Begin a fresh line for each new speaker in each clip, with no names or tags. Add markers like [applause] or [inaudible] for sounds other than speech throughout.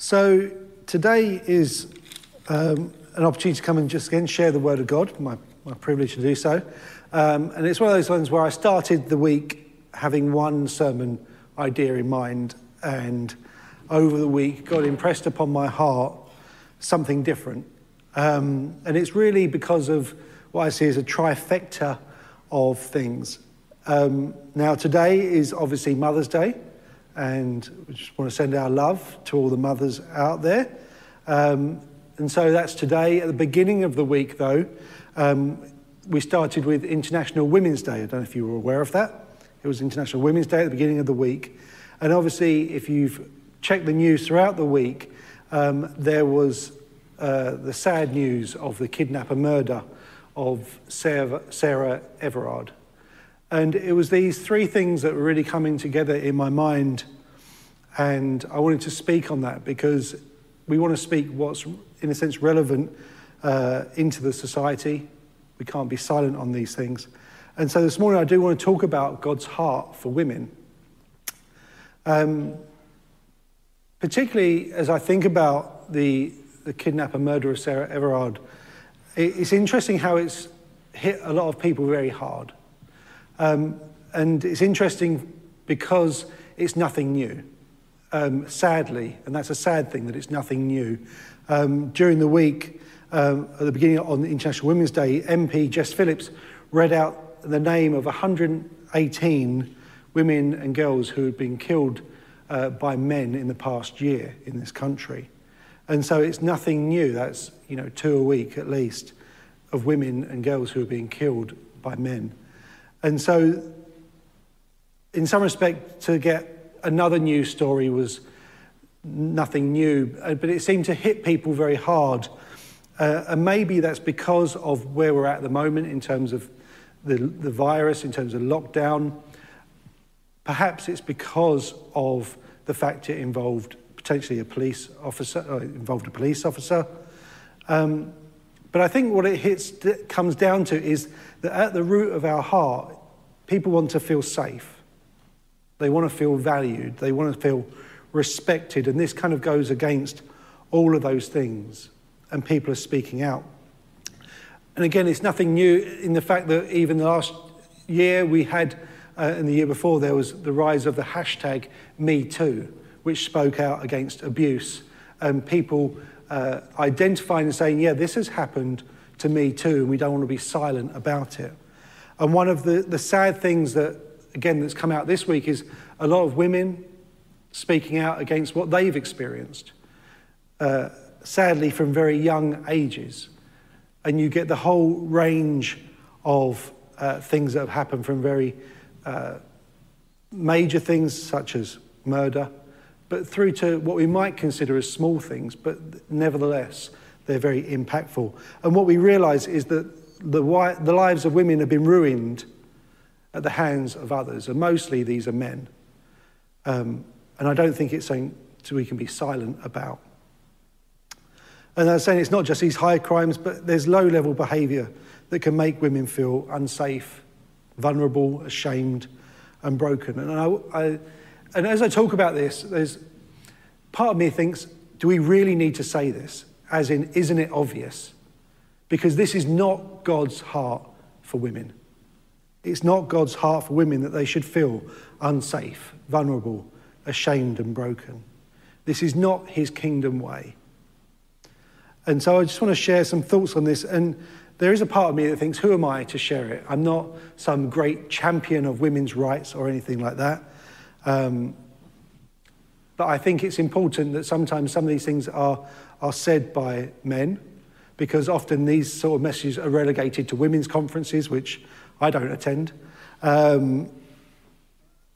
So today is um, an opportunity to come and just again share the Word of God, my, my privilege to do so. Um, and it's one of those ones where I started the week having one sermon idea in mind, and over the week, God impressed upon my heart something different. Um, and it's really because of what I see as a trifecta of things. Um, now, today is obviously Mother's Day, and we just want to send our love to all the mothers out there. Um, and so that's today. At the beginning of the week, though, um, we started with International Women's Day. I don't know if you were aware of that. It was International Women's Day at the beginning of the week. And obviously, if you've checked the news throughout the week, um, there was uh, the sad news of the kidnapper murder of Sarah, Sarah Everard. And it was these three things that were really coming together in my mind. And I wanted to speak on that because we want to speak what's, in a sense, relevant uh, into the society. We can't be silent on these things. And so this morning I do want to talk about God's heart for women. Um, particularly as I think about the, the kidnapper murder of Sarah Everard, it's interesting how it's hit a lot of people very hard. Um, and it's interesting because it's nothing new, um, sadly, and that's a sad thing that it's nothing new. Um, during the week, um, at the beginning on International Women's Day, MP Jess Phillips read out the name of 118 women and girls who had been killed uh, by men in the past year in this country. And so it's nothing new. That's, you know, two a week at least of women and girls who are being killed by men. And so, in some respect, to get another news story was nothing new, uh, but it seemed to hit people very hard. Uh, and maybe that's because of where we're at the moment in terms of the, the virus, in terms of lockdown. Perhaps it's because of the fact it involved potentially a police officer, uh, involved a police officer. Um, but I think what it hits, comes down to is that at the root of our heart, people want to feel safe. They want to feel valued. They want to feel respected. And this kind of goes against all of those things. And people are speaking out. And again, it's nothing new in the fact that even the last year we had, uh, in the year before, there was the rise of the hashtag MeToo, which spoke out against abuse. And people uh, identifying and saying, yeah, this has happened to me too, and we don't want to be silent about it. And one of the, the sad things that, again, that's come out this week is a lot of women speaking out against what they've experienced, uh, sadly, from very young ages. And you get the whole range of uh, things that have happened from very uh, major things such as murder, but through to what we might consider as small things, but nevertheless, they're very impactful. And what we realize is that the, the lives of women have been ruined at the hands of others, and mostly these are men. Um, and I don't think it's something we can be silent about. And I was saying it's not just these high crimes, but there's low level behavior that can make women feel unsafe, vulnerable, ashamed, and broken. And I, I and as I talk about this, there's part of me thinks, do we really need to say this? As in, isn't it obvious? Because this is not God's heart for women. It's not God's heart for women that they should feel unsafe, vulnerable, ashamed, and broken. This is not his kingdom way. And so I just want to share some thoughts on this. And there is a part of me that thinks, who am I to share it? I'm not some great champion of women's rights or anything like that. Um, but I think it's important that sometimes some of these things are, are said by men, because often these sort of messages are relegated to women's conferences, which I don't attend. Um,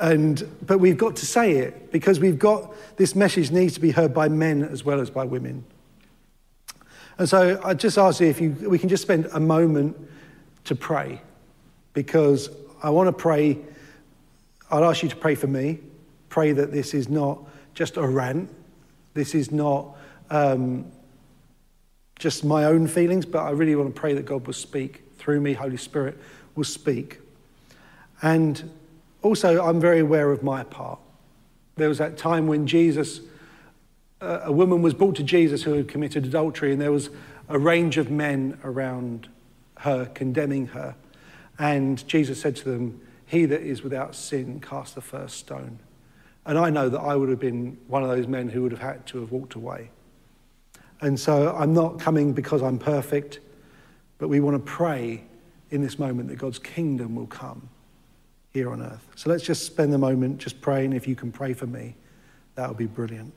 and, but we've got to say it because we've got this message needs to be heard by men as well as by women. And so I just ask you if you, we can just spend a moment to pray because I want to pray I'll ask you to pray for me. Pray that this is not just a rant. This is not um, just my own feelings, but I really want to pray that God will speak through me, Holy Spirit will speak. And also, I'm very aware of my part. There was that time when Jesus a, a woman was brought to Jesus who had committed adultery, and there was a range of men around her condemning her. And Jesus said to them, He that is without sin, cast the first stone. And I know that I would have been one of those men who would have had to have walked away. And so I'm not coming because I'm perfect, but we want to pray in this moment that God's kingdom will come here on earth. So let's just spend the moment just praying. If you can pray for me, that would be brilliant.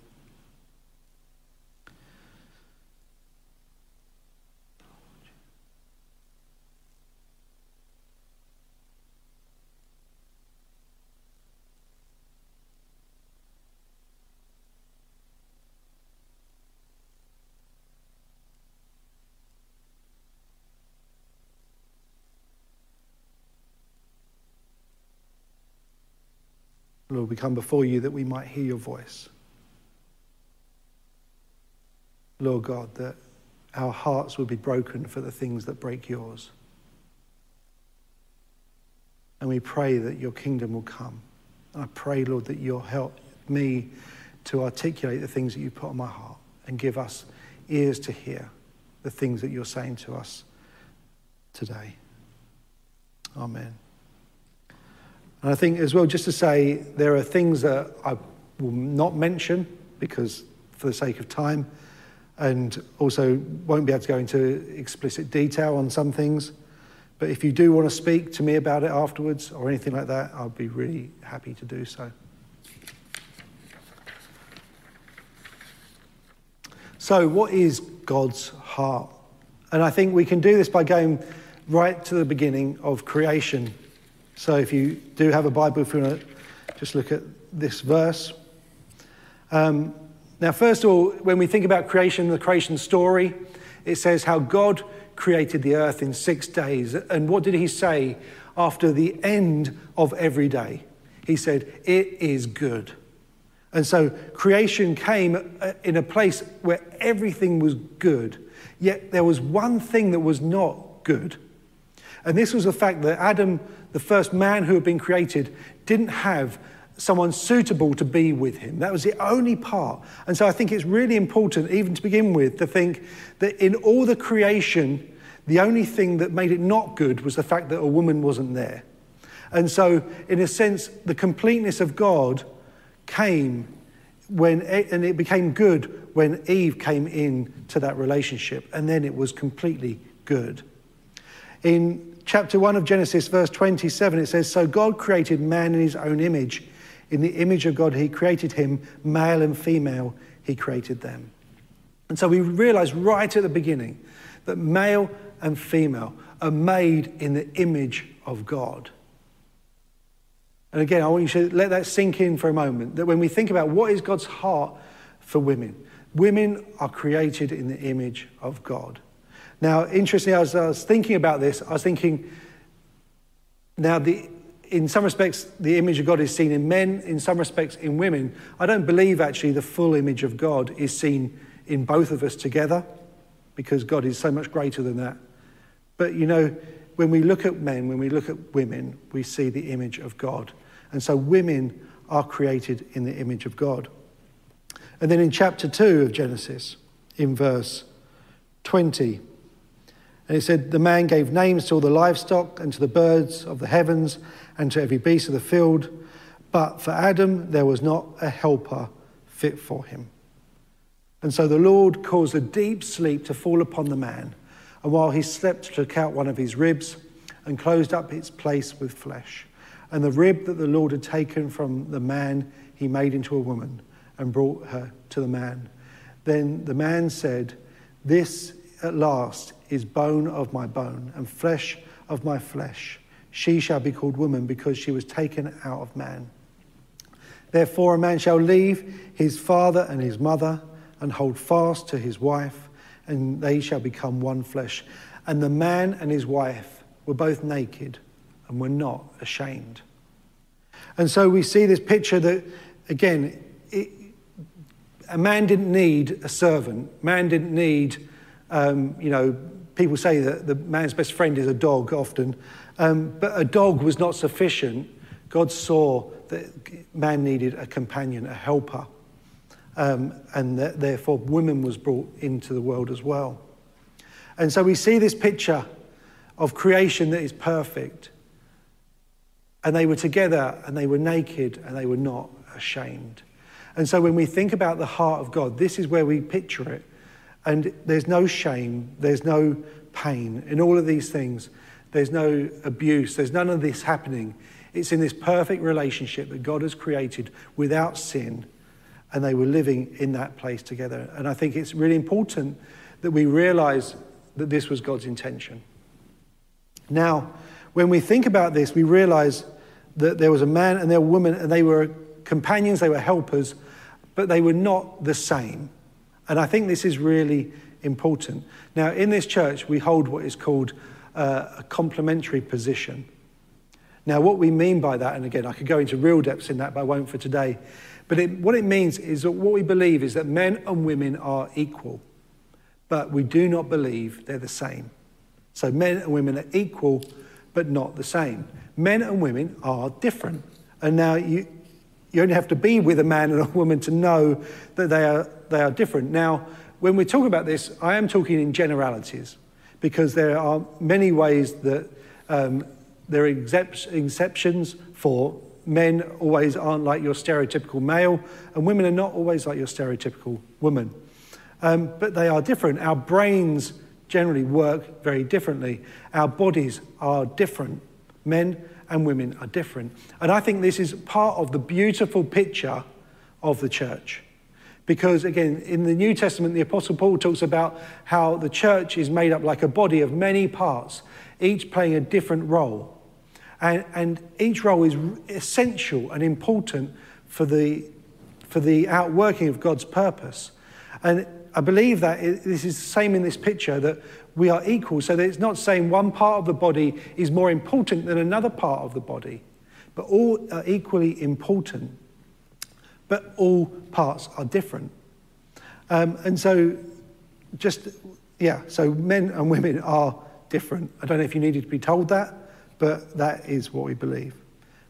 We come before you that we might hear your voice. Lord God, that our hearts would be broken for the things that break yours. And we pray that your kingdom will come. I pray, Lord, that you'll help me to articulate the things that you put on my heart and give us ears to hear the things that you're saying to us today. Amen. And I think as well, just to say, there are things that I will not mention because for the sake of time, and also won't be able to go into explicit detail on some things. But if you do want to speak to me about it afterwards or anything like that, I'll be really happy to do so. So, what is God's heart? And I think we can do this by going right to the beginning of creation. So if you do have a Bible, if you want to just look at this verse. Um, now, first of all, when we think about creation, the creation story, it says how God created the earth in six days. And what did he say after the end of every day? He said, It is good. And so creation came uh, in a place where everything was good, yet there was one thing that was not good. And this was the fact that Adam the first man who had been created, didn't have someone suitable to be with him. That was the only part. And so I think it's really important, even to begin with, to think that in all the creation, the only thing that made it not good was the fact that a woman wasn't there. And so, in a sense, the completeness of God came when, and it became good when Eve came in to that relationship, and then it was completely good. In chapter 1 of Genesis, verse 27, it says, So God created man in his own image. In the image of God, he created him, male and female, he created them. And so we realize right at the beginning that male and female are made in the image of God. And again, I want you to let that sink in for a moment that when we think about what is God's heart for women, women are created in the image of God. Now, interestingly, as I was thinking about this, I was thinking, now, the, in some respects, the image of God is seen in men, in some respects, in women. I don't believe actually the full image of God is seen in both of us together because God is so much greater than that. But you know, when we look at men, when we look at women, we see the image of God. And so women are created in the image of God. And then in chapter 2 of Genesis, in verse 20, and he said, The man gave names to all the livestock and to the birds of the heavens and to every beast of the field. But for Adam, there was not a helper fit for him. And so the Lord caused a deep sleep to fall upon the man. And while he slept, took out one of his ribs and closed up its place with flesh. And the rib that the Lord had taken from the man, he made into a woman and brought her to the man. Then the man said, This at last is bone of my bone and flesh of my flesh. She shall be called woman because she was taken out of man. Therefore, a man shall leave his father and his mother and hold fast to his wife, and they shall become one flesh. And the man and his wife were both naked and were not ashamed. And so we see this picture that, again, it, a man didn't need a servant, man didn't need, um, you know, people say that the man's best friend is a dog often, um, but a dog was not sufficient. God saw that man needed a companion, a helper. um, and that therefore women was brought into the world as well. And so we see this picture of creation that is perfect. And they were together and they were naked and they were not ashamed. And so when we think about the heart of God, this is where we picture it. And there's no shame, there's no pain in all of these things. There's no abuse, there's none of this happening. It's in this perfect relationship that God has created without sin, and they were living in that place together. And I think it's really important that we realize that this was God's intention. Now, when we think about this, we realize that there was a man and there were a woman, and they were companions, they were helpers, but they were not the same. And I think this is really important. Now, in this church, we hold what is called uh, a complementary position. Now, what we mean by that, and again, I could go into real depths in that, but I won't for today. But it, what it means is that what we believe is that men and women are equal, but we do not believe they're the same. So men and women are equal, but not the same. Men and women are different. And now you, you only have to be with a man and a woman to know that they are, they are different. Now, when we talk about this, I am talking in generalities because there are many ways that um, there are exceptions for men always aren't like your stereotypical male, and women are not always like your stereotypical woman. Um, but they are different. Our brains generally work very differently. Our bodies are different. Men and women are different. And I think this is part of the beautiful picture of the church. Because again, in the New Testament, the Apostle Paul talks about how the church is made up like a body of many parts, each playing a different role. And, and each role is essential and important for the, for the outworking of God's purpose. And I believe that this is the same in this picture that we are equal, so that it's not saying one part of the body is more important than another part of the body, but all are equally important, but all parts are different. Um, and so, just, yeah, so men and women are different. I don't know if you needed to be told that but that is what we believe.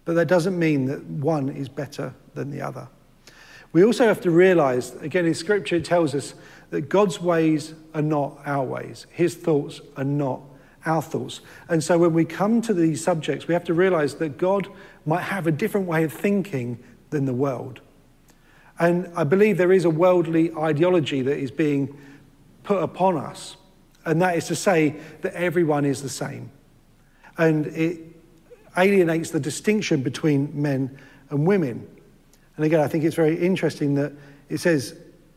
But that doesn't mean that one is better than the other. We also have to realize, again, in Scripture, it tells us that God's ways are not our ways, His thoughts are not our thoughts. And so when we come to these subjects, we have to realize that God might have a different way of thinking than the world. And I believe there is a worldly ideology that is being put upon us, and that is to say that everyone is the same and it alienates the distinction between men and women. And again, I think it's very interesting that it says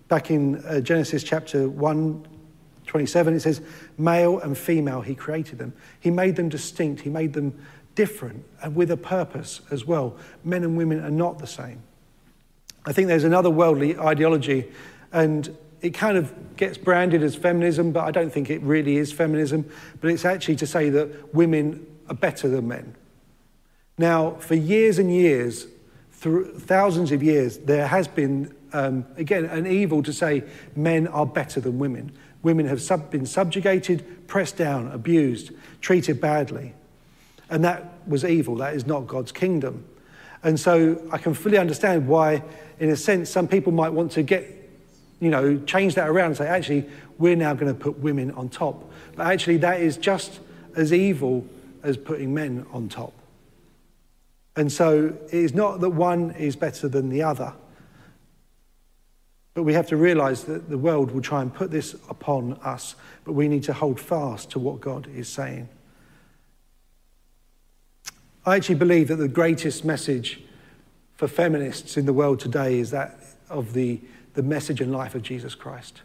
back in uh, Genesis chapter 1, 27, it says, male and female, he created them. He made them distinct, he made them different and with a purpose as well. Men and women are not the same. I think there's another worldly ideology, and it kind of gets branded as feminism, but I don't think it really is feminism. But it's actually to say that women are better than men. Now, for years and years, through thousands of years, there has been, um, again, an evil to say men are better than women. Women have sub- been subjugated, pressed down, abused, treated badly. And that was evil. That is not God's kingdom. And so I can fully understand why, in a sense, some people might want to get, you know, change that around and say, actually, we're now going to put women on top. But actually, that is just as evil as putting men on top. And so it is not that one is better than the other. But we have to realize that the world will try and put this upon us, but we need to hold fast to what God is saying. I actually believe that the greatest message for feminists in the world today is that of the, the message and life of Jesus Christ.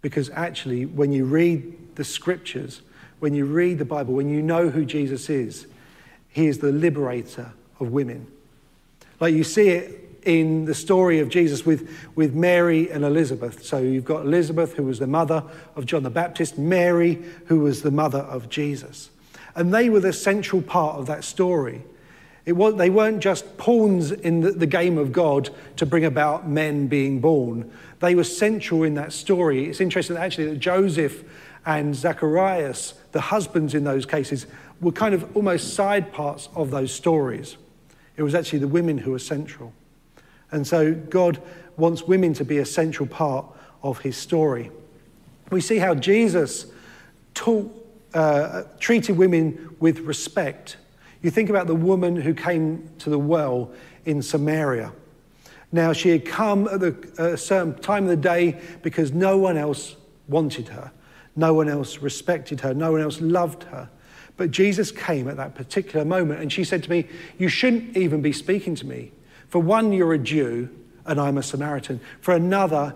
Because actually, when you read the scriptures, when you read the Bible, when you know who Jesus is, he is the liberator of women. Like you see it in the story of Jesus with, with Mary and Elizabeth. So you've got Elizabeth, who was the mother of John the Baptist, Mary, who was the mother of Jesus. And they were the central part of that story. It was, they weren't just pawns in the, the game of God to bring about men being born. They were central in that story. It's interesting actually that Joseph and Zacharias, the husbands in those cases, were kind of almost side parts of those stories. It was actually the women who were central. And so God wants women to be a central part of his story. We see how Jesus taught, uh, treated women with respect. You think about the woman who came to the well in Samaria. Now, she had come at a certain time of the day because no one else wanted her, no one else respected her, no one else loved her. But Jesus came at that particular moment, and she said to me, You shouldn't even be speaking to me. For one, you're a Jew, and I'm a Samaritan. For another,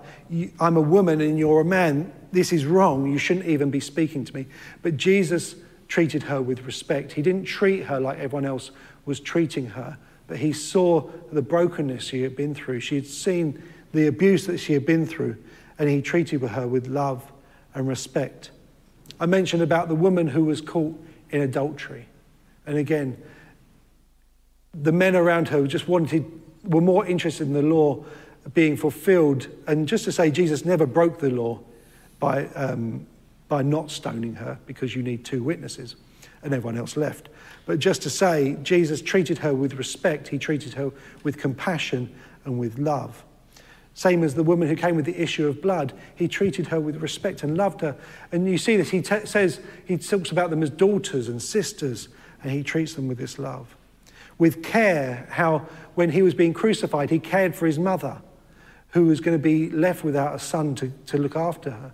I'm a woman, and you're a man. This is wrong. You shouldn't even be speaking to me. But Jesus treated her with respect. He didn't treat her like everyone else was treating her, but he saw the brokenness she had been through. She had seen the abuse that she had been through, and he treated her with love and respect. I mentioned about the woman who was caught in adultery. And again, the men around her just wanted, were more interested in the law being fulfilled. And just to say, Jesus never broke the law by, um, by not stoning her because you need two witnesses and everyone else left. But just to say, Jesus treated her with respect, he treated her with compassion and with love. Same as the woman who came with the issue of blood, he treated her with respect and loved her. And you see this, he says, he talks about them as daughters and sisters, and he treats them with this love. With care, how when he was being crucified, he cared for his mother, who was going to be left without a son to, to look after her.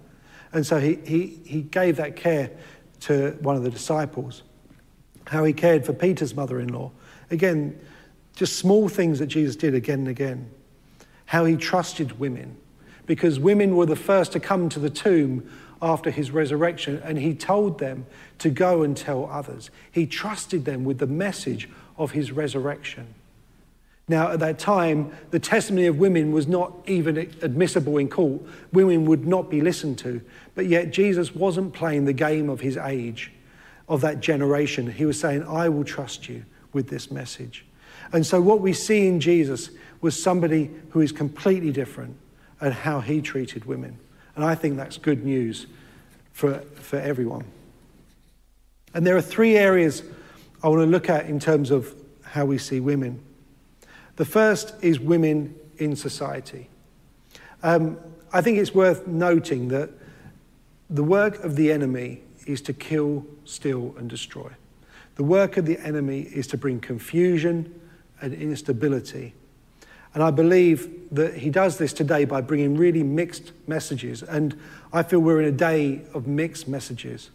And so he, he, he gave that care to one of the disciples. How he cared for Peter's mother in law. Again, just small things that Jesus did again and again how he trusted women, because women were the first to come to the tomb after his resurrection, and he told them to go and tell others. He trusted them with the message of his resurrection. Now, at that time, the testimony of women was not even admissible in court. Women would not be listened to. But yet, Jesus wasn't playing the game of his age, of that generation. He was saying, I will trust you with this message. And so, what we see in Jesus was somebody who is completely different and how he treated women. And I think that's good news for, for everyone. And there are three areas I want to look at in terms of how we see women. The first is women in society. Um, I think it's worth noting that the work of the enemy is to kill, steal, and destroy. The work of the enemy is to bring confusion and instability and I believe that he does this today by bringing really mixed messages. And I feel we're in a day of mixed messages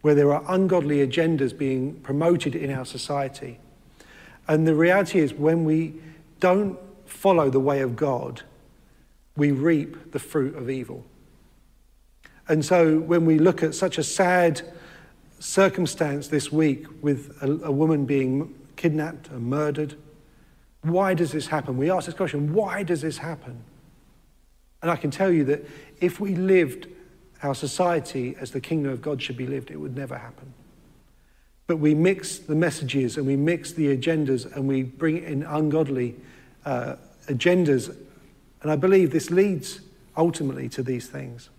where there are ungodly agendas being promoted in our society. And the reality is, when we don't follow the way of God, we reap the fruit of evil. And so, when we look at such a sad circumstance this week with a, a woman being kidnapped and murdered, why does this happen? We ask this question why does this happen? And I can tell you that if we lived our society as the kingdom of God should be lived, it would never happen. But we mix the messages and we mix the agendas and we bring in ungodly uh, agendas. And I believe this leads ultimately to these things.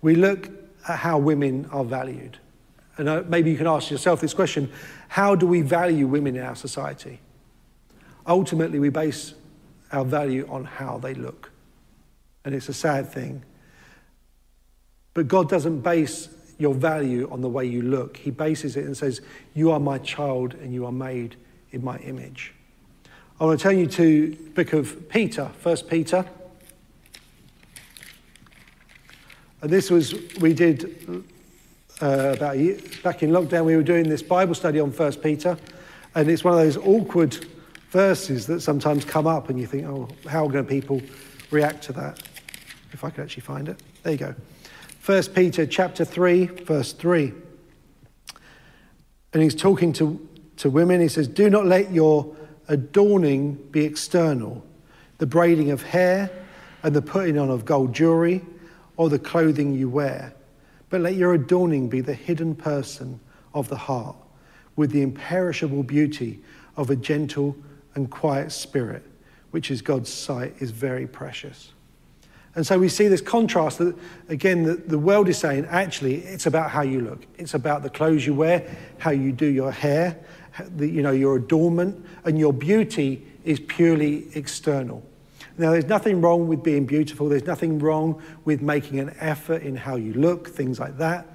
We look at how women are valued. And uh, maybe you can ask yourself this question how do we value women in our society? Ultimately, we base our value on how they look. And it's a sad thing. But God doesn't base your value on the way you look. He bases it and says, You are my child and you are made in my image. I want to turn you to the book of Peter, First Peter. And this was, we did uh, about year, back in lockdown, we were doing this Bible study on First Peter. And it's one of those awkward verses that sometimes come up and you think, oh, how are going to people react to that? If I could actually find it. There you go. 1 Peter chapter 3, verse 3. And he's talking to, to women. He says, Do not let your adorning be external, the braiding of hair and the putting on of gold jewelry or the clothing you wear, but let your adorning be the hidden person of the heart with the imperishable beauty of a gentle and quiet spirit, which is God's sight, is very precious. And so we see this contrast that, again, the, the world is saying actually it's about how you look. It's about the clothes you wear, how you do your hair, the, you know, your adornment, and your beauty is purely external. Now, there's nothing wrong with being beautiful, there's nothing wrong with making an effort in how you look, things like that.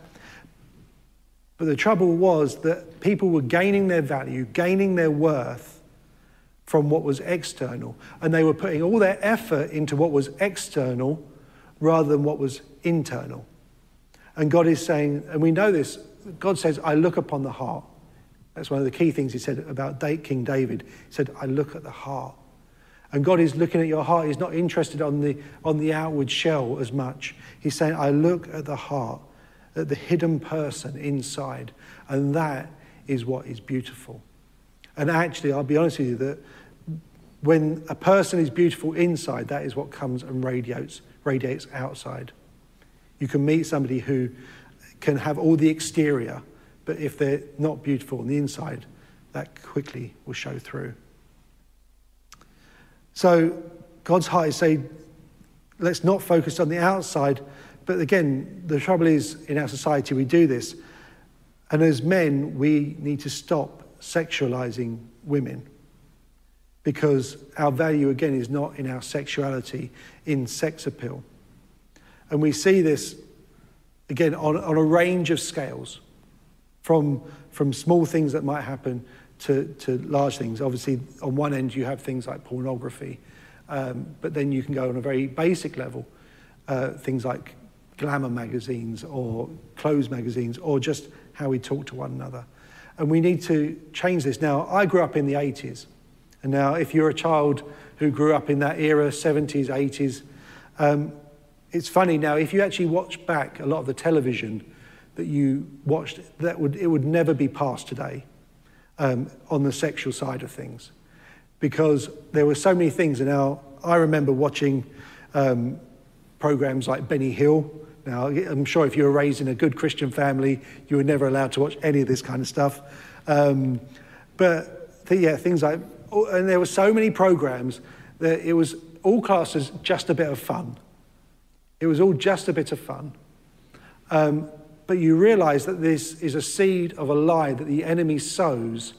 But the trouble was that people were gaining their value, gaining their worth from what was external. And they were putting all their effort into what was external rather than what was internal. And God is saying, and we know this, God says, I look upon the heart. That's one of the key things he said about King David. He said, I look at the heart. And God is looking at your heart. He's not interested on the, on the outward shell as much. He's saying, I look at the heart, at the hidden person inside. And that is what is beautiful. And actually, I'll be honest with you, that when a person is beautiful inside, that is what comes and radiates, radiates outside. You can meet somebody who can have all the exterior, but if they're not beautiful on the inside, that quickly will show through. So God's heart is saying, let's not focus on the outside. But again, the trouble is in our society, we do this. And as men, we need to stop sexualizing women because our value, again, is not in our sexuality, in sex appeal. And we see this, again, on, on a range of scales, from, from small things that might happen to, to large things. Obviously, on one end, you have things like pornography, um, but then you can go on a very basic level, uh, things like glamour magazines or clothes magazines, or just how we talk to one another. And we need to change this. Now, I grew up in the 80s. And now, if you're a child who grew up in that era, 70s, 80s, um, it's funny now, if you actually watch back a lot of the television that you watched, that would, it would never be passed today um, on the sexual side of things. Because there were so many things. And now, I remember watching um, programs like Benny Hill. Now, I'm sure if you were raised in a good Christian family, you were never allowed to watch any of this kind of stuff. Um, but th- yeah, things like and there were so many programs that it was all classes just a bit of fun. It was all just a bit of fun. Um, but you realize that this is a seed of a lie that the enemy sows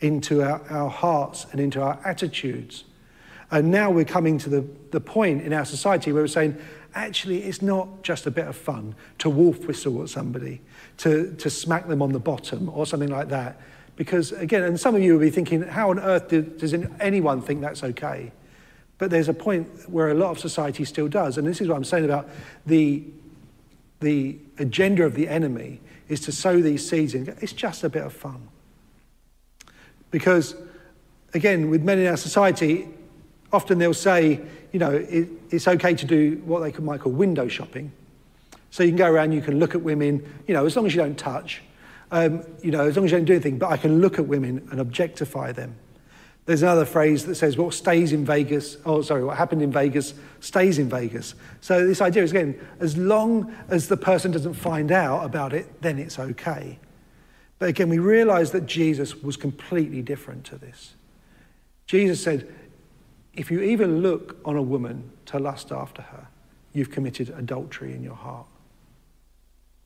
into our, our hearts and into our attitudes. And now we're coming to the, the point in our society where we're saying, actually, it's not just a bit of fun to wolf whistle at somebody, to, to smack them on the bottom or something like that. Because, again, and some of you will be thinking, how on earth does anyone think that's okay? But there's a point where a lot of society still does. And this is what I'm saying about the, the agenda of the enemy is to sow these seeds in. It's just a bit of fun. Because, again, with men in our society, often they'll say, you know, it, it's okay to do what they might call window shopping. So you can go around, you can look at women, you know, as long as you don't touch, um, you know, as long as you don't do anything, but I can look at women and objectify them. There's another phrase that says, what stays in Vegas, oh, sorry, what happened in Vegas stays in Vegas. So this idea is, again, as long as the person doesn't find out about it, then it's okay. But again, we realize that Jesus was completely different to this. Jesus said, if you even look on a woman to lust after her, you've committed adultery in your heart.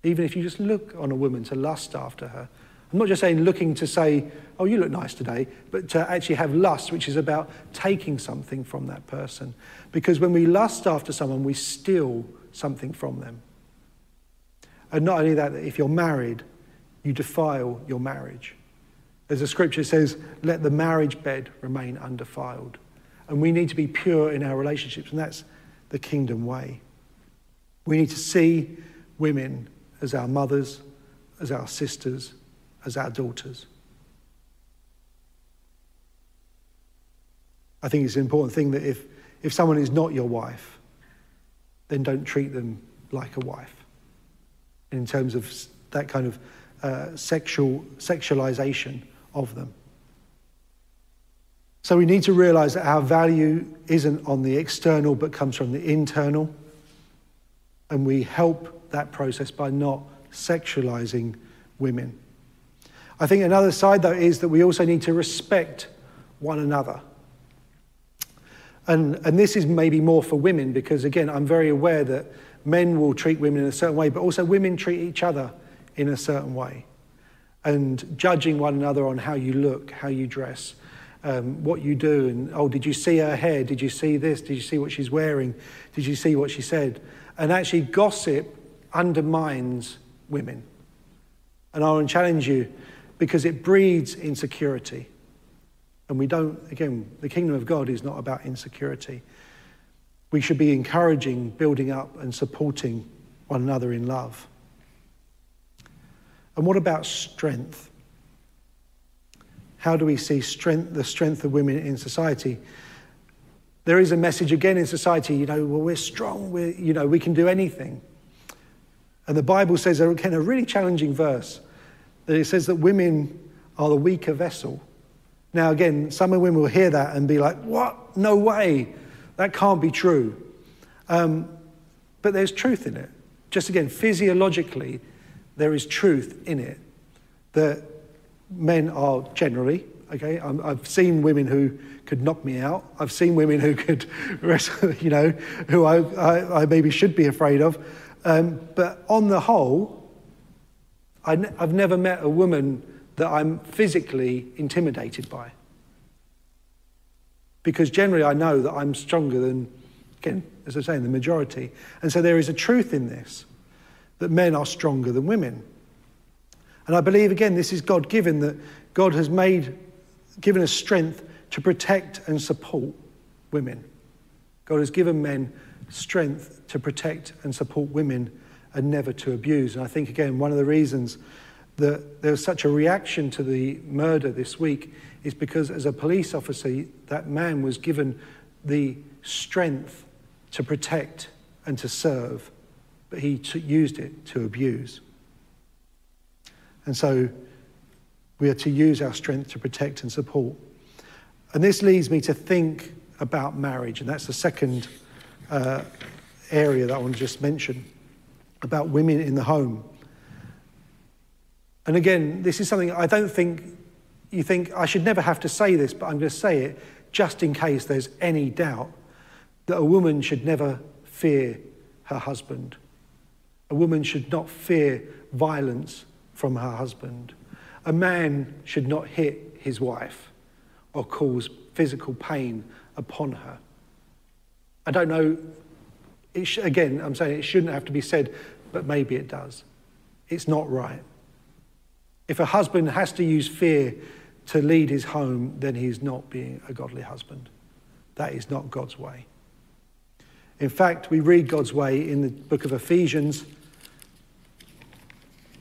Even if you just look on a woman to lust after her. I'm not just saying looking to say, oh, you look nice today, but to actually have lust, which is about taking something from that person. Because when we lust after someone, we steal something from them. And not only that, if you're married, you defile your marriage. There's a scripture says, let the marriage bed remain undefiled. And we need to be pure in our relationships, and that's the kingdom way. We need to see women as our mothers, as our sisters, as our daughters. I think it's an important thing that if, if someone is not your wife, then don't treat them like a wife. In terms of that kind of uh, sexual sexualization of them. So we need to realize that our value isn't on the external but comes from the internal. And we help that process by not sexualizing women. I think another side, though, is that we also need to respect one another. And, and this is maybe more for women because, again, I'm very aware that men will treat women in a certain way, but also women treat each other in a certain way. And judging one another on how you look, how you dress. um, what you do. And, oh, did you see her hair? Did you see this? Did you see what she's wearing? Did you see what she said? And actually, gossip undermines women. And I want to challenge you because it breeds insecurity. And we don't, again, the kingdom of God is not about insecurity. We should be encouraging, building up, and supporting one another in love. And what about strength? How do we see strength, the strength of women in society? There is a message again in society, you know, well, we're strong, we're, you know, we can do anything. And the Bible says, again, a really challenging verse, that it says that women are the weaker vessel. Now, again, some women will hear that and be like, what? No way. That can't be true. Um, but there's truth in it. Just again, physiologically, there is truth in it that men are generally, okay, i have seen women who could knock me out. I've seen women who could, [laughs] you know, who I, I, I maybe should be afraid of. Um, but on the whole, I n- I've never met a woman that I'm physically intimidated by. Because generally I know that I'm stronger than, again, as I say, the majority. And so there is a truth in this that men are stronger than women. And I believe, again, this is God given, that God has made, given us strength to protect and support women. God has given men strength to protect and support women and never to abuse. And I think, again, one of the reasons that there was such a reaction to the murder this week is because, as a police officer, that man was given the strength to protect and to serve, but he used it to abuse. And so we are to use our strength to protect and support. And this leads me to think about marriage, and that's the second uh, area that I want to just mention about women in the home. And again, this is something I don't think you think I should never have to say this, but I'm going to say it just in case there's any doubt that a woman should never fear her husband. A woman should not fear violence from her husband. A man should not hit his wife or cause physical pain upon her. I don't know, sh- again, I'm saying it shouldn't have to be said, but maybe it does. It's not right. If a husband has to use fear to lead his home, then he's not being a godly husband. That is not God's way. In fact, we read God's way in the book of Ephesians,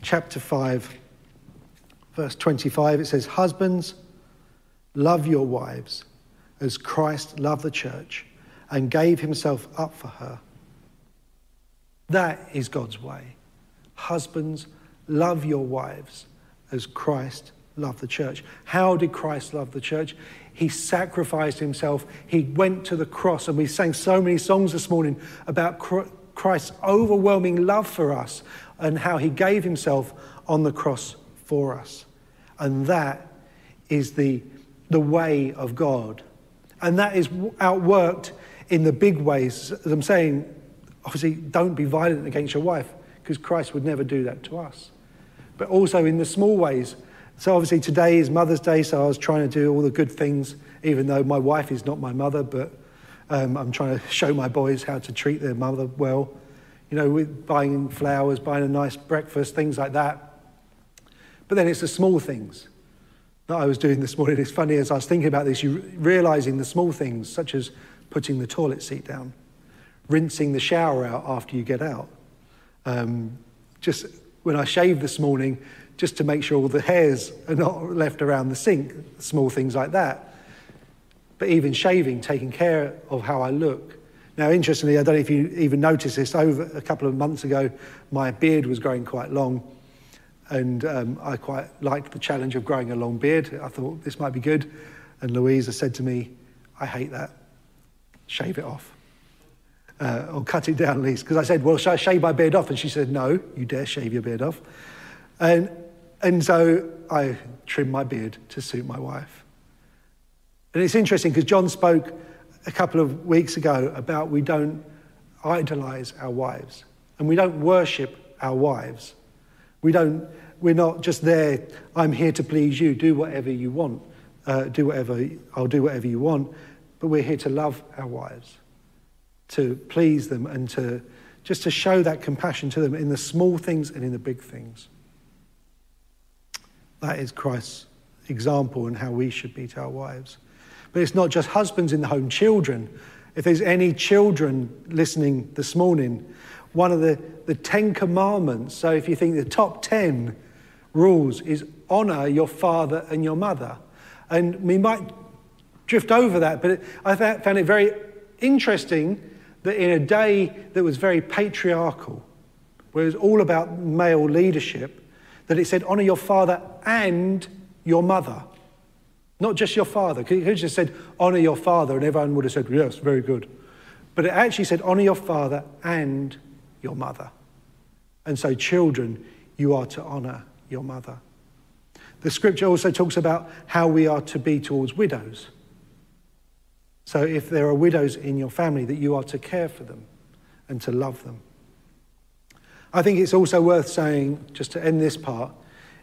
chapter 5, verse 25. It says, Husbands, love your wives as Christ loved the church and gave himself up for her. That is God's way. Husbands, love your wives as Christ loved the church. How did Christ love the church? He sacrificed himself. He went to the cross. And we sang so many songs this morning about Christ's overwhelming love for us and how he gave himself on the cross for us. And that is the, the way of God. And that is outworked in the big ways. As I'm saying, obviously, don't be violent against your wife because Christ would never do that to us but also in the small ways. So obviously today is Mother's Day, so I was trying to do all the good things, even though my wife is not my mother, but um, I'm trying to [laughs] show my boys how to treat their mother well. You know, with buying flowers, buying a nice breakfast, things like that. But then it's the small things that I was doing this morning. It's funny as I was thinking about this, you realizing the small things, such as putting the toilet seat down, rinsing the shower out after you get out, um, just when I shaved this morning just to make sure all the hairs are not left around the sink, small things like that. But even shaving, taking care of how I look. Now, interestingly, I don't know if you even noticed this, over a couple of months ago, my beard was growing quite long. And um, I quite liked the challenge of growing a long beard. I thought this might be good. And Louisa said to me, I hate that. Shave it off uh, or cut it down at least. Because I said, well, shall I shave my beard off? And she said, no, you dare shave your beard off. And, and so I trimmed my beard to suit my wife. And it's interesting because John spoke a couple of weeks ago about we don't idolize our wives and we don't worship our wives. We don't, we're not just there, I'm here to please you, do whatever you want. uh, do whatever, I'll do whatever you want. But we're here to love our wives, to please them, and to just to show that compassion to them in the small things and in the big things. That is Christ's example and how we should be to our wives. But it's not just husbands in the home, children. If there's any children listening this morning, one of the, the Ten Commandments, so if you think the top 10 rules is honor your father and your mother. And we might drift over that, but I found it very interesting that in a day that was very patriarchal, where it was all about male leadership, that it said, honor your father and your mother. Not just your father. It could just said, honor your father, and everyone would have said, yes, very good. But it actually said, honor your father and your mother. And so, children, you are to honor your mother. The scripture also talks about how we are to be towards widows. So, if there are widows in your family, that you are to care for them and to love them. I think it's also worth saying, just to end this part,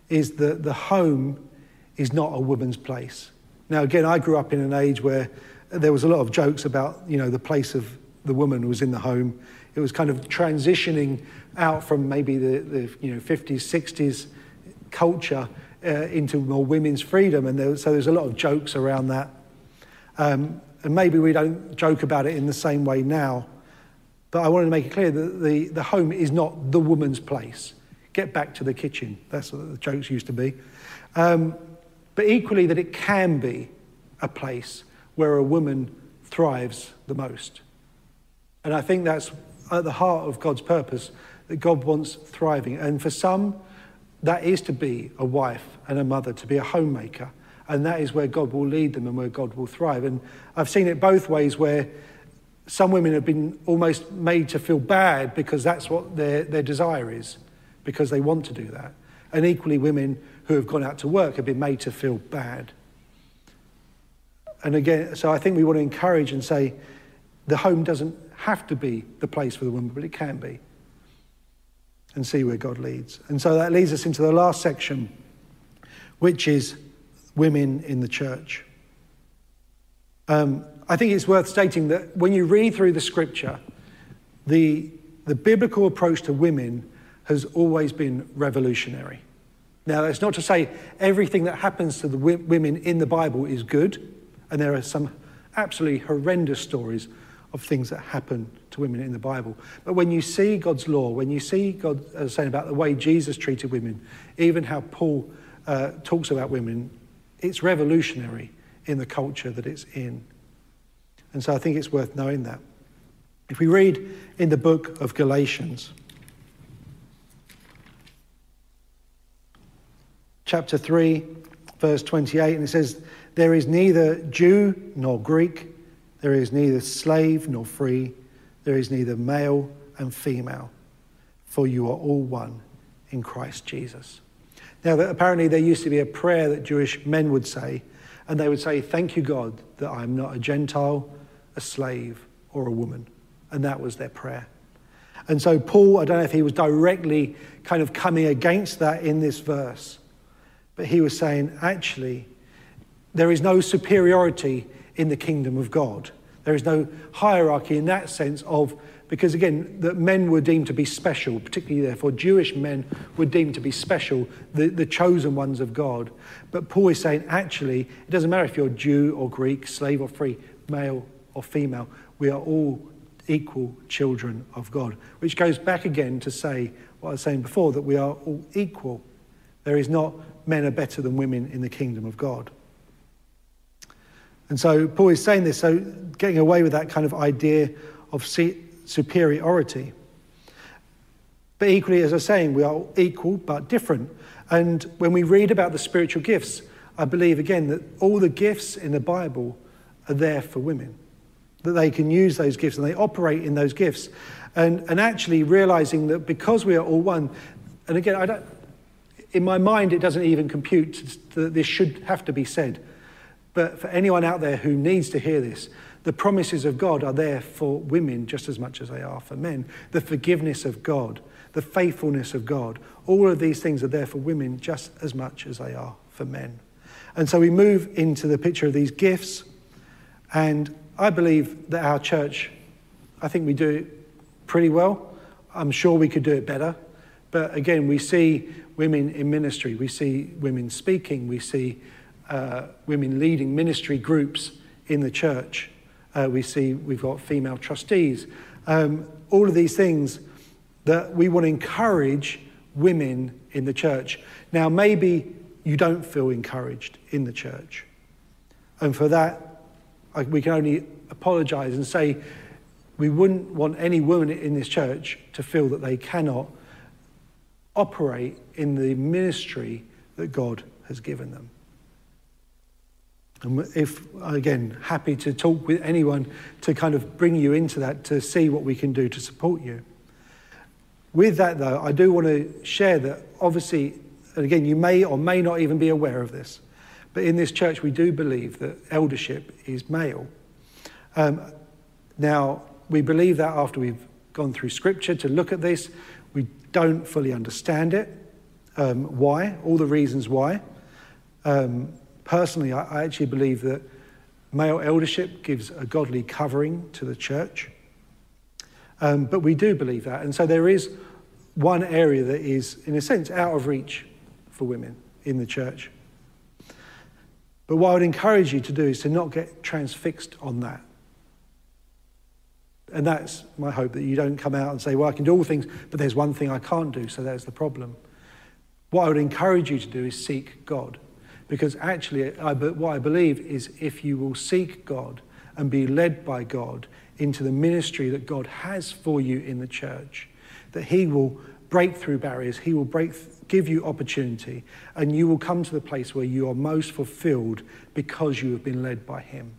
is that the home is not a woman's place. Now, again, I grew up in an age where there was a lot of jokes about, you know, the place of the woman was in the home. It was kind of transitioning out from maybe the, the you know, 50s, 60s culture uh, into more women's freedom. And there, so there's a lot of jokes around that. Um, and maybe we don't joke about it in the same way now. But I wanted to make it clear that the, the home is not the woman's place. Get back to the kitchen. That's what the jokes used to be. Um, but equally, that it can be a place where a woman thrives the most. And I think that's at the heart of God's purpose that God wants thriving. And for some, that is to be a wife and a mother, to be a homemaker. And that is where God will lead them and where God will thrive. And I've seen it both ways where some women have been almost made to feel bad because that's what their, their desire is, because they want to do that. And equally, women who have gone out to work have been made to feel bad. And again, so I think we want to encourage and say the home doesn't have to be the place for the woman, but it can be. And see where God leads. And so that leads us into the last section, which is women in the church. Um, I think it's worth stating that when you read through the scripture, the, the biblical approach to women has always been revolutionary. Now, that's not to say everything that happens to the women in the Bible is good, and there are some absolutely horrendous stories of things that happen to women in the Bible. But when you see God's law, when you see God uh, saying about the way Jesus treated women, even how Paul uh, talks about women, it's revolutionary in the culture that it's in. And so I think it's worth knowing that. If we read in the book of Galatians, chapter 3, verse 28, and it says, There is neither Jew nor Greek, there is neither slave nor free, there is neither male and female, for you are all one in Christ Jesus. Now, apparently, there used to be a prayer that Jewish men would say, and they would say, Thank you, God, that I'm not a Gentile, a slave, or a woman. And that was their prayer. And so, Paul, I don't know if he was directly kind of coming against that in this verse, but he was saying, actually, there is no superiority in the kingdom of God. There is no hierarchy in that sense of, because again, that men were deemed to be special, particularly therefore Jewish men were deemed to be special, the, the chosen ones of God. But Paul is saying, actually, it doesn't matter if you're Jew or Greek, slave or free, male or female, we are all equal children of God. Which goes back again to say what I was saying before that we are all equal. There is not men are better than women in the kingdom of God. And so Paul is saying this, so getting away with that kind of idea of superiority. But equally, as I was saying, we are equal but different. And when we read about the spiritual gifts, I believe again that all the gifts in the Bible are there for women, that they can use those gifts and they operate in those gifts. And, and actually realizing that because we are all one, and again, I don't, in my mind, it doesn't even compute that this should have to be said. But for anyone out there who needs to hear this, the promises of God are there for women just as much as they are for men. The forgiveness of God, the faithfulness of God, all of these things are there for women just as much as they are for men. And so we move into the picture of these gifts. And I believe that our church, I think we do pretty well. I'm sure we could do it better. But again, we see women in ministry, we see women speaking, we see uh, women leading ministry groups in the church. Uh, we see we've got female trustees. Um, all of these things that we want to encourage women in the church. Now, maybe you don't feel encouraged in the church. And for that, I, we can only apologize and say we wouldn't want any woman in this church to feel that they cannot operate in the ministry that God has given them. And if, again, happy to talk with anyone to kind of bring you into that to see what we can do to support you. With that, though, I do want to share that obviously, and again, you may or may not even be aware of this, but in this church, we do believe that eldership is male. Um, now, we believe that after we've gone through scripture to look at this, we don't fully understand it. Um, why? All the reasons why. Um, personally, I, I actually believe that male eldership gives a godly covering to the church. Um, but we do believe that. And so there is one area that is, in a sense, out of reach for women in the church. But what I would encourage you to do is to not get transfixed on that. And that's my hope that you don't come out and say, well, I can do all things, but there's one thing I can't do, so there's the problem. What I would encourage you to do is seek God. Because actually, I, what I believe is if you will seek God and be led by God into the ministry that God has for you in the church, that He will break through barriers, He will break, give you opportunity, and you will come to the place where you are most fulfilled because you have been led by Him.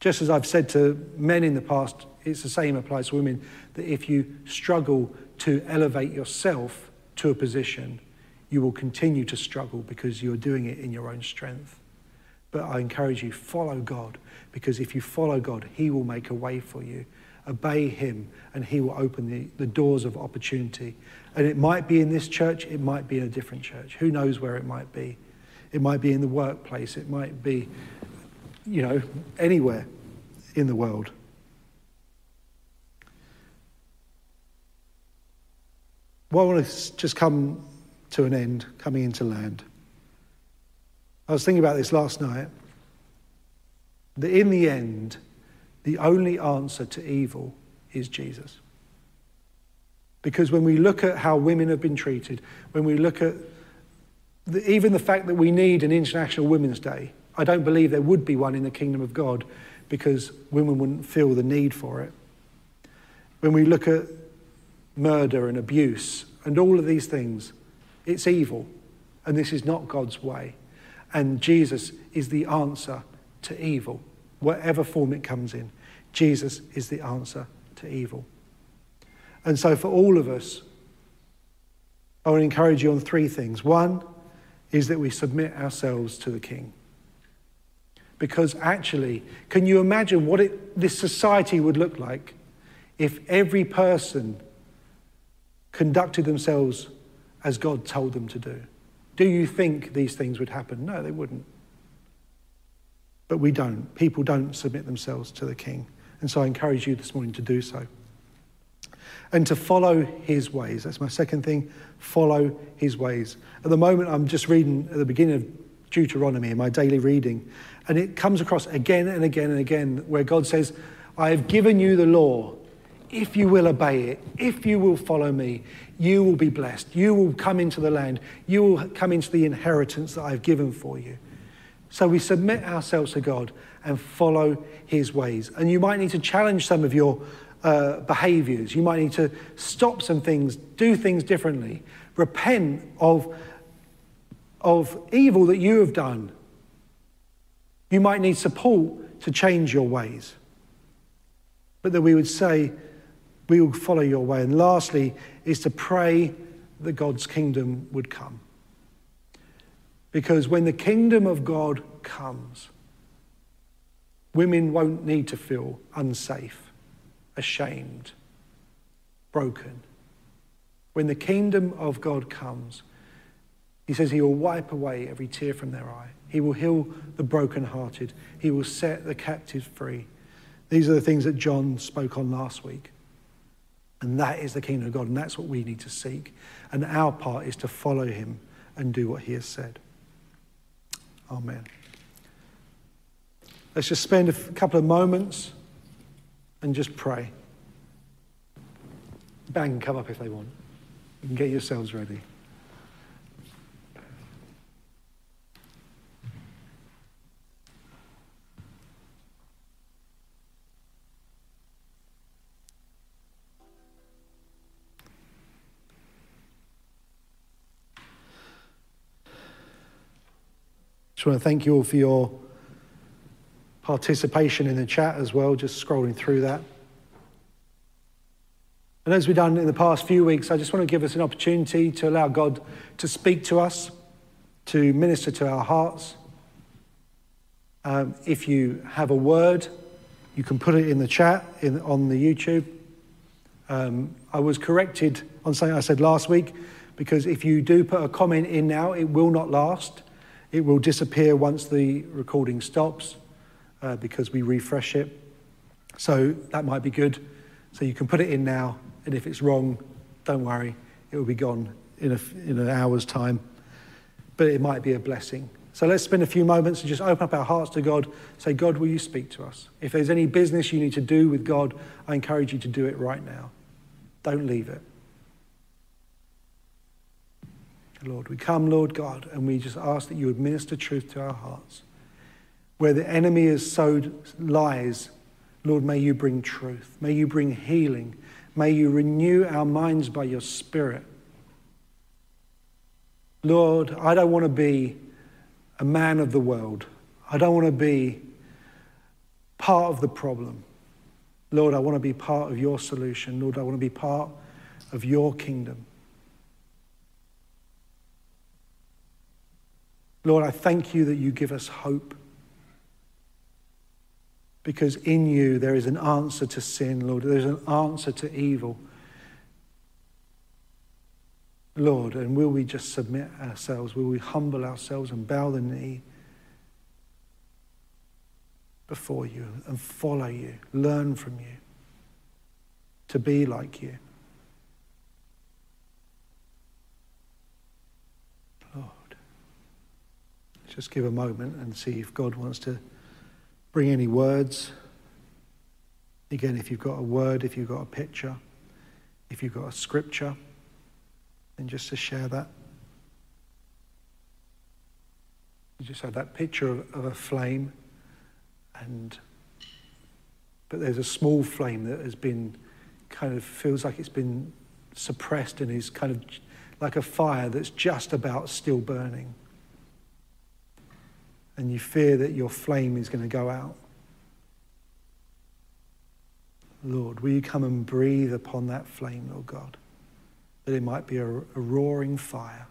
Just as I've said to men in the past, it's the same applies to women, that if you struggle to elevate yourself to a position, you will continue to struggle because you're doing it in your own strength. But I encourage you, follow God, because if you follow God, He will make a way for you. Obey Him, and He will open the, the doors of opportunity. And it might be in this church, it might be in a different church. Who knows where it might be? It might be in the workplace, it might be, you know, anywhere in the world. Well, I want to just come to an end, coming into land. I was thinking about this last night. That in the end, the only answer to evil is Jesus. Because when we look at how women have been treated, when we look at the, even the fact that we need an International Women's Day, I don't believe there would be one in the kingdom of God because women wouldn't feel the need for it. When we look at murder and abuse and all of these things, it's evil, and this is not God's way. And Jesus is the answer to evil, whatever form it comes in. Jesus is the answer to evil. And so, for all of us, I want to encourage you on three things. One is that we submit ourselves to the King. Because actually, can you imagine what it, this society would look like if every person conducted themselves as God told them to do. Do you think these things would happen? No, they wouldn't. But we don't. People don't submit themselves to the king. And so I encourage you this morning to do so. And to follow his ways. That's my second thing. Follow his ways. At the moment, I'm just reading at the beginning of Deuteronomy in my daily reading. And it comes across again and again and again where God says, I have given you the law if you will obey it, if you will follow me, you will be blessed. You will come into the land. You will come into the inheritance that I've given for you. So we submit ourselves to God and follow his ways. And you might need to challenge some of your uh, behaviors. You might need to stop some things, do things differently, repent of, of evil that you have done. You might need support to change your ways. But that we would say, we will follow your way. And lastly, is to pray that God's kingdom would come. Because when the kingdom of God comes, women won't need to feel unsafe, ashamed, broken. When the kingdom of God comes, He says he will wipe away every tear from their eye. He will heal the brokenhearted. He will set the captives free. These are the things that John spoke on last week. And that is the kingdom of God, and that's what we need to seek. And our part is to follow him and do what he has said. Amen. Let's just spend a couple of moments and just pray. Bang, come up if they want. You can get yourselves ready. Just want to thank you all for your participation in the chat as well, just scrolling through that. And as we've done in the past few weeks, I just want to give us an opportunity to allow God to speak to us, to minister to our hearts. Um, if you have a word, you can put it in the chat in, on the YouTube. Um, I was corrected on something I said last week because if you do put a comment in now, it will not last. It will disappear once the recording stops uh, because we refresh it. So that might be good. So you can put it in now, and if it's wrong, don't worry, it will be gone in, a, in an hour's time. But it might be a blessing. So let's spend a few moments and just open up our hearts to God. Say, God, will you speak to us? If there's any business you need to do with God, I encourage you to do it right now. Don't leave it. Lord. We come, Lord God, and we just ask that you would minister truth to our hearts. Where the enemy has sowed lies, Lord, may you bring truth. May you bring healing. May you renew our minds by your Spirit. Lord, I don't want to be a man of the world. I don't want to be part of the problem. Lord, I want to be part of your solution. Lord, I want to be part of your kingdom. Lord, I thank you that you give us hope. Because in you there is an answer to sin, Lord. There's an answer to evil. Lord, and will we just submit ourselves? Will we humble ourselves and bow the knee before you and follow you, learn from you, to be like you? Just give a moment and see if God wants to bring any words. Again, if you've got a word, if you've got a picture, if you've got a scripture, then just to share that. You just had that picture of, of a flame, and but there's a small flame that has been kind of feels like it's been suppressed and is kind of like a fire that's just about still burning and you fear that your flame is going to go out. Lord, will you come and breathe upon that flame, Lord God, that it might be a, a roaring fire